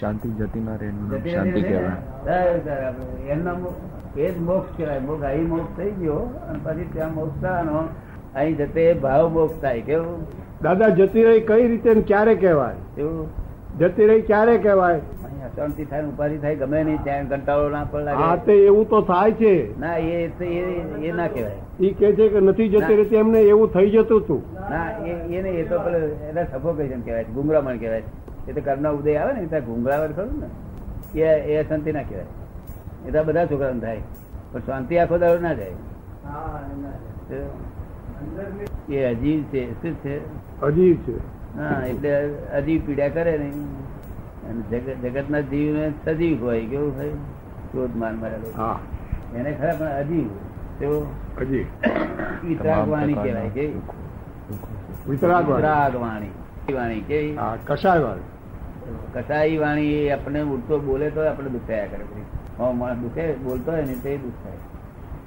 શાંતિ જતી ના રહે જતી શાંતિ કહેવાય. એમનો એ જ મોક્ષ કહેવાય. મોક્ષ અહીં મોક્ષ થઈ ગયો અને પછી ત્યાં મોક્ષ થવાનો અહીં જતે ભાવ મોક્ષ થાય. કેવું? દાદા જતી રહી કઈ રીતે ક્યારે કહેવાય? એવું જતી રહી ક્યારે કહેવાય? અશાંતિ થાય ને ઉપાધિ થાય ગમે નહીં ત્યાં કંટાળો ના પણ હા લાગે તે એવું તો થાય છે. ના એ એ ના કહેવાય. એ કે છે કે નથી જતી રહેતી એમને એવું થઈ જતું હતું ના એ એ નહીં એ તો પેલું એને સફોકેશન કહેવાય છે ગુંગરામણ કહેવાય છે. એ તો કર્મનો ઉદય આવે ને ત્યાં ગુંગળાવર ખરું ને. એ એ અશાંતિ ના કહેવાય. એ તો બધા છોકરાને થાય. પણ શાંતિ આખો દાડો ના જાય. એ અજીવ છે શું છે? અજીબ છે. હા એટલે અજીવ પીડા કરે ને. અને જગત જગતના જીવને સજીવ હોય કેવું હોય? ક્રોધ માન મારેલો એને ખરા પણ અજીવ તેઓ અજીબ. વિતરાગ તમામ વાણી કહેવાય કે દુઃખો- દુઃખો વિતરાગ વિતરાગ વાણી વાણી કે હા કસાય વાળી કસાઈ વાણી આપણે ઉડતો બોલે તો આપણે દુખાયા કરે પછી દુખે, બોલતો હોય ને તે દુઃખ થાય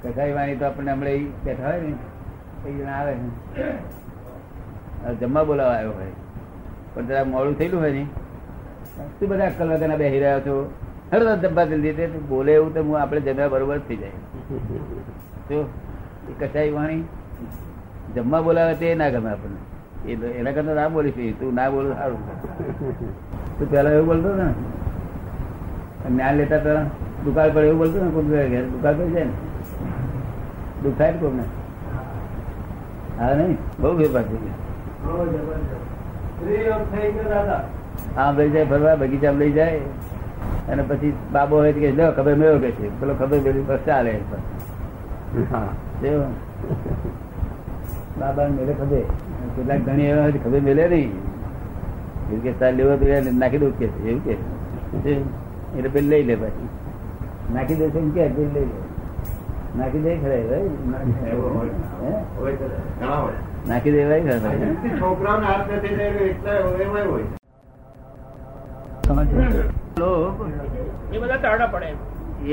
કસાઈ વાણી તો આપણે હમણાં બેઠા હોય ને આવે ને જમવા બોલાવા આવ્યો હોય. પણ જરા મોડું થયેલું હોય ને શું બધા અક્કલ વગરના બેસી રહ્યા છો. હરદમ ડબ્બા જલ્દી બોલે એવું તો હું આપણે જમ્યા બરોબર થઈ જાય. જો, એ કસાઈ વાણી જમવા બોલાવે તે ના ગમે આપણને. એ તો એના કરતા ના બોલીશ તું ના બોલું સારું. તું પેલા એવું બોલતો ને? જ્ઞાન લેતા પેલા દુકાળ પર એવું બોલતો ને કોઈ ઘેર? દુકાળ પર જાય ને? દુઃખ થાય ને હા નહીં બહુ ફેરફાર થઈ ગયો આમ લઈ જાય ફરવા બગીચામાં લઈ જાય. અને પછી બાબો હોય કે લો ખબર મેળો કે છે. પેલો ખબર મેળવી બસ ચાલે હા? બાબા મેળે ખબર. કેટલાક ઘણી એવા ખબર મેળે નહીં. એવું કે તાર લેવો તો નાખી દઉં કે એવું કે. એટલે પેલી લઈ લે પછી. નાખી દે છે એમ કે પેલી લઈ લે. નાખી દે ખરા એ નાખી દેવાય ખરા છોકરાઓને હાથ નથી એટલે હોય. એ બધા તારડા પડે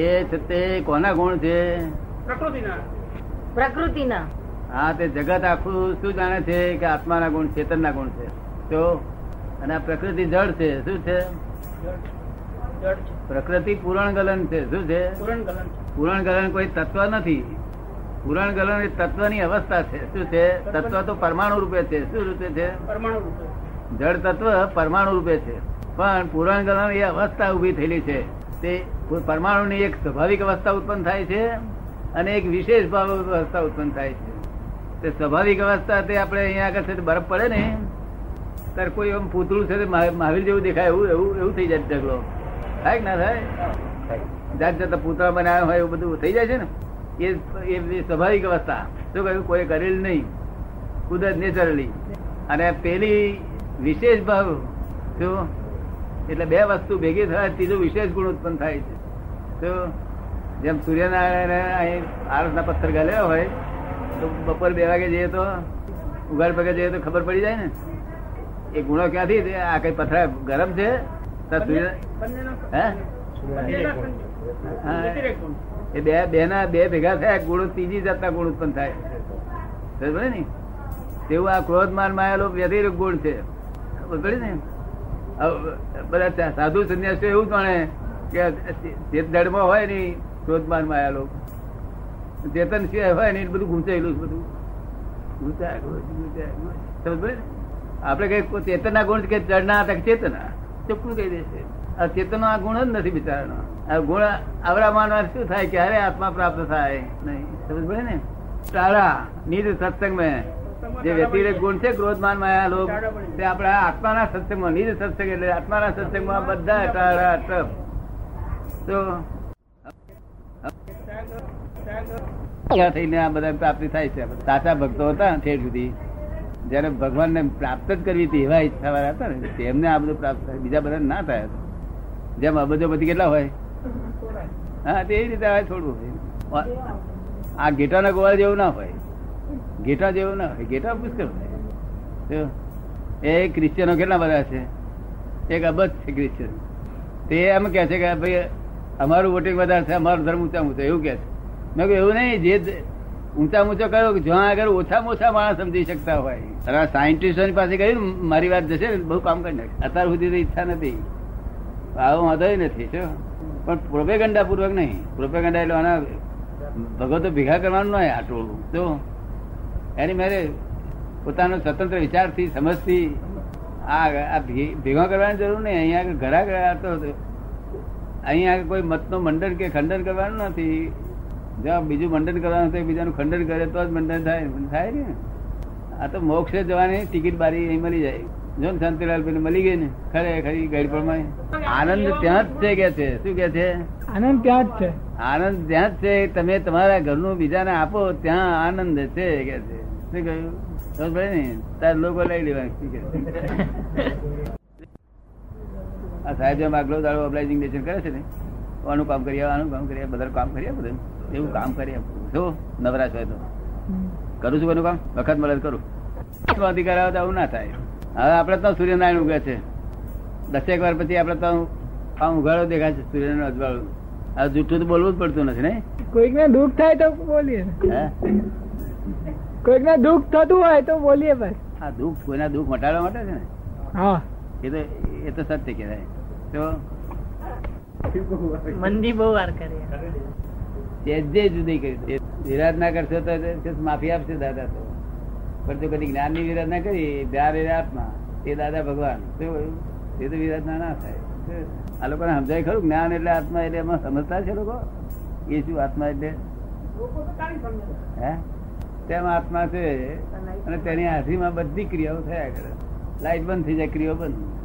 એ છે તે કોના ગુણ છે? પ્રકૃતિના. પ્રકૃતિના. હા તે જગત આખું શું જાણે છે કે આત્માના ગુણ ચેતનના ગુણ છે? તો અને આ પ્રકૃતિ જળ છે, શું છે? પ્રકૃતિ પુરાણ ગલન છે, શું છે? પુરણ ગલન કોઈ તત્વ નથી. પુરાણ ગલન એ તત્વની અવસ્થા છે, શું છે? તત્વ તો પરમાણુ રૂપે છે, શું રૂપે છે? પરમાણુ રૂપે જળ તત્વ પરમાણુ રૂપે છે. પણ પુરાણ ગલન એ અવસ્થા ઊભી થયેલી છે. તે પરમાણુની એક સ્વાભાવિક અવસ્થા ઉત્પન્ન થાય છે અને એક વિશેષ ભાવ અવસ્થા ઉત્પન્ન થાય છે. તે સ્વાભાવિક અવસ્થા તે આપણે અહીંયા આગળ બરફ પડે ને ત્યારે કોઈ એમ પૂતળું છે મહાવીર જેવું દેખાય, એવું એવું એવું થઈ જાય ઢગલો. થાય કે ના થાય? જાત જાત પૂતળા બનાવ્યા હોય એવું બધું થઈ જાય છે ને? એ એ સ્વાભાવિક અવસ્થા. શું કહ્યું? કોઈ કરેલ નહીં. કુદરત નેચરલી અને પેલી વિશેષ ભાવ શું? એટલે બે વસ્તુ ભેગી થાય, ત્રીજો વિશેષ ગુણ ઉત્પન્ન થાય છે. શું? જેમ સૂર્યનારાયણ અહીં આરસના પથ્થર ગાલ્યા હોય, તો બપોર બે વાગે જઈએ તો, ઉઘાડ પગે જઈએ તો ખબર પડી જાય ને? એ ગુણો ક્યાંથી? આ કઈ પથરા ગરમ છે. એ બે બે ના બે ભેગા થયા, ગુણો ત્રીજી જાતના ગુણ ઉત્પન્ન થાય સમજ ને તેવું આ ક્રોધ માન માયેલો વ્યતિરિક ગુણ છે ને બધા સાધુ સંન્યાસી એવું જાણે કે ચેત દળમાં હોય નહીં ક્રોધ માન માયેલો ચેતન સિવાય હોય નહીં બધું ગૂંચાયેલું બધું ઘૂંચાય ગૂંચાય. સમજ ને? આપણે કઈ ચેતનના ગુણ કે જડના હતા ચેતના? ચોખ્ખું કહી દેશે. આ ચેતનો આ ગુણ જ નથી બિચારાનો આ ગુણ આવડા માનવા શું થાય ક્યારે આત્મા પ્રાપ્ત થાય નહીં. સમજ પડે ને? તારા નિજ સત્સંગ મેં જે વ્યતિરેક ગુણ છે ક્રોધ માન માયા લોક તે આપણા આત્માના સત્સંગમાં નિજ સત્સંગ એટલે આત્માના સત્સંગમાં બધા ટાળા ટપ તો થઈને આ બધા પ્રાપ્તિ થાય છે. સાચા ભક્તો હતા ઠેર સુધી. જયારે ભગવાન ને પ્રાપ્ત જ કરવી હતી એવા ઈચ્છા વાળા હતા ને, તેમને આ બધું પ્રાપ્ત થાય. બીજા બધા ના થાય. જેમ અબજો બધી કેટલા હોય? હા, તે રીતે આવે થોડું આ ઘેટાના ગોળા જેવું ના હોય. ઘેટા જેવું ના હોય. ઘેટા પુષ્કળ હોય. એ ક્રિશ્ચિયનો કેટલા બધા છે? એક અબજ છે ક્રિશ્ચિયન તે એમ કે છે કે ભાઈ, અમારું વોટિંગ વધારે છે, અમારો ધર્મ ઊંચા ઊંચો એવું કે છે. મેં કહ્યું એવું નહીં, જે ઊંચા ઊંચો કયો જ્યાં આગળ ઓછામાં ઓછા માણસ સમજી શકતા હોય. અને સાયન્ટિસ્ટોની પાસે કહ્યું મારી વાત જશે ને, બહુ કામ કરી નાખે અત્યાર સુધી તો ઈચ્છા નથી. આવો વાંધો નથી શું પણ પ્રોપેગંડા પૂર્વક નહીં. પ્રોપેગંડા એટલે આના ભગવતો ભેગા કરવાનું નહીં આ ટોળું જો. એની મેરે પોતાનો સ્વતંત્ર વિચારથી, સમજથી આ આ ભેગા કરવાની જરૂર નહીં. અહીંયા આગળ ઘરા ગયા તો, અહીંયા આગળ કોઈ મતનો મંડન કે ખંડન કરવાનું નથી. જો બીજું મંડન કરવાનું થાય બીજાનું ખંડન કરે તો જ મંડન થાય. થાય ને. આ તો મોક્ષે જવાની ટિકિટ બારી અહીં મળી જાય. જો ને શાંતિલાલ પેલી મળી ગઈ ને ખરે ખરી ગાડી પ્રમાણે. આનંદ ત્યાં જ છે કે છે? શું કે છે? આનંદ ત્યાં જ છે. આનંદ ત્યાં જ છે. તમે તમારા ઘરનું બીજાને આપો ત્યાં આનંદ છે કે છે? શું કહ્યું? સમજ પડી ને? તાર લોકો લઈ લેવા? આ સાહેબ જેમ આગલો દાડો ઓબ્લાઇઝિંગ નેચર કરે છે ને આનું કામ કરીએ આનું કામ કરીએ બધા કામ કરીએ બધું. એવું કામ કરીએ. જો નવરાશ હોય તો. કરું છું બધું કામ? વખત મળે કરું. અધિકાર આવે તો આવું ના થાય. હવે આપડે તો સૂર્યનારાયણ ઉગે છે. દસેક વાર પછી આપડે તો આમ ઉઘાડો દેખાય છે સૂર્યનું અજવાળું. આ જૂઠું તો બોલવું જ પડતું નથી ને કોઈક ને દુઃખ થાય તો બોલીએ. કોઈક ને દુઃખ થતું હોય તો બોલીએ બસ. આ દુઃખ કોઈના દુઃખ મટાડવા માટે છે ને? હા. એ તો એ તો સત્ય કહેવાય. તો? મંદી બહુ વાર કરી જે જે જુદી કરી વિરાજ ના કરશો તો માફી આપશે દાદા તો? પણ જો કદી જ્ઞાનની વિરાજ ના કરી દ્વાર એ આત્મા એ દાદા ભગવાન. તે તો વિરાજ ના ના થાય. આ આ લોકોને સમજાય ખરું જ્ઞાન એટલે આત્મા એટલે એમાં સમજતા છે લોકો? એ શું આત્મા એટલે? હે? તેમ આત્મા છે અને તેની હાથીમાં બધી ક્રિયાઓ થયા કરે. લાઈટ બંધ થઈ જાય ક્રિયાઓ બંધ.